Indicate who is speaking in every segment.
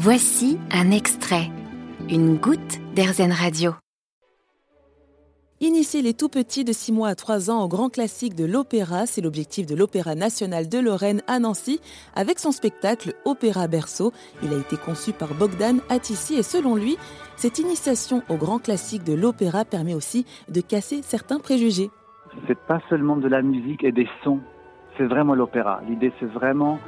Speaker 1: Voici un extrait, une goutte d'Airzen Radio.
Speaker 2: Initier les tout petits de 6 mois à 3 ans au grand classique de l'opéra, c'est l'objectif de l'Opéra national de Lorraine à Nancy avec son spectacle Opéra Berceau. Il a été conçu par Bogdan Atissi et selon lui, cette initiation au grand classique de l'opéra permet aussi de casser certains préjugés.
Speaker 3: C'est pas seulement de la musique et des sons, c'est vraiment l'opéra. L'idée c'est vraiment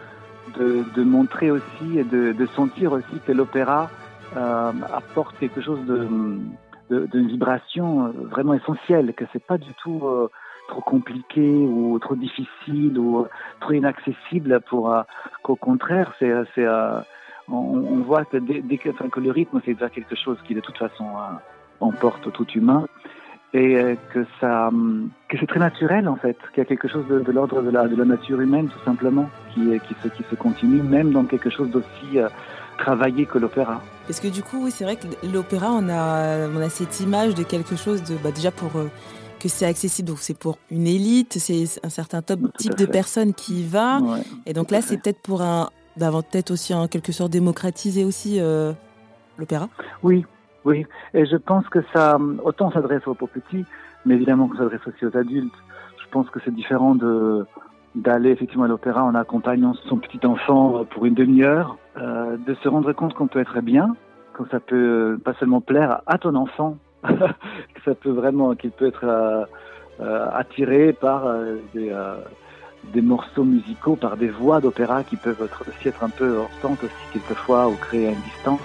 Speaker 3: de, montrer aussi et de, sentir aussi que l'opéra euh, apporte quelque chose de de, vibration euh, vraiment essentielle, que c'est pas du tout euh, trop compliqué ou trop difficile ou trop inaccessible pour qu'au contraire c'est c'est on, voit que dès, que, enfin, que le rythme c'est déjà quelque chose qui de toute façon emporte tout humain et que ça que c'est très naturel en fait qu'il y a quelque chose de, l'ordre de la de la nature humaine tout simplement qui qui se qui se continue même dans quelque chose d'aussi travailler que l'opéra.
Speaker 2: Parce que du coup, oui, c'est vrai que l'opéra, on a, on a cette image de quelque chose de, bah, déjà pour euh, que c'est accessible, donc c'est pour une élite, c'est un certain type de personnes qui y va. et donc là, c'est peut-être pour un, bah, peut-être aussi en quelque sorte démocratiser aussi euh, l'opéra.
Speaker 3: Oui, oui. Et je pense que ça, autant s'adresse aux petits, mais évidemment que ça s'adresse aussi aux adultes. Je pense que c'est différent de d'aller effectivement à l'opéra en accompagnant son petit enfant pour une demi-heure, euh, de se rendre compte qu'on peut être bien, que ça peut pas seulement plaire à ton enfant, que ça peut vraiment, qu'il peut être euh, euh, attiré par des, morceaux musicaux, par des voix d'opéra qui peuvent aussi être un peu hortantes aussi quelquefois ou créer une distance,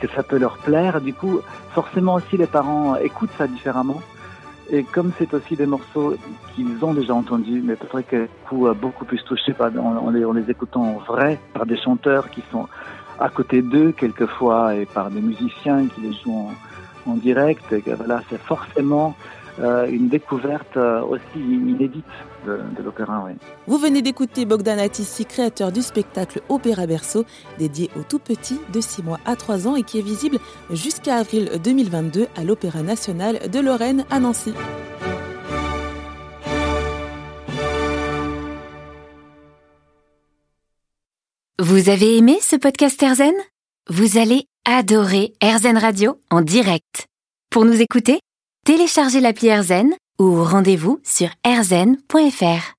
Speaker 3: que ça peut leur plaire. Du coup, forcément aussi les parents écoutent ça différemment. Et comme c'est aussi des morceaux qu'ils ont déjà entendus, mais peut-être que coup beaucoup plus touchés par, en, les, en, les, écoutant en vrai par des chanteurs qui sont à côté d'eux quelquefois et par des musiciens qui les jouent en, en direct. Et que, voilà, c'est forcément euh, une découverte euh, aussi inédite de, l'opéra. Oui.
Speaker 2: Vous venez d'écouter Bogdan Atissi, créateur du spectacle Opéra Berceau, dédié aux tout petits de 6 mois à 3 ans et qui est visible jusqu'à avril 2022 à l'Opéra national de Lorraine à Nancy.
Speaker 1: Vous avez aimé ce podcast Erzen? Vous allez adorer Erzen Radio en direct. Pour nous écouter, téléchargez l'appli AirZen ou rendez-vous sur airzen.fr.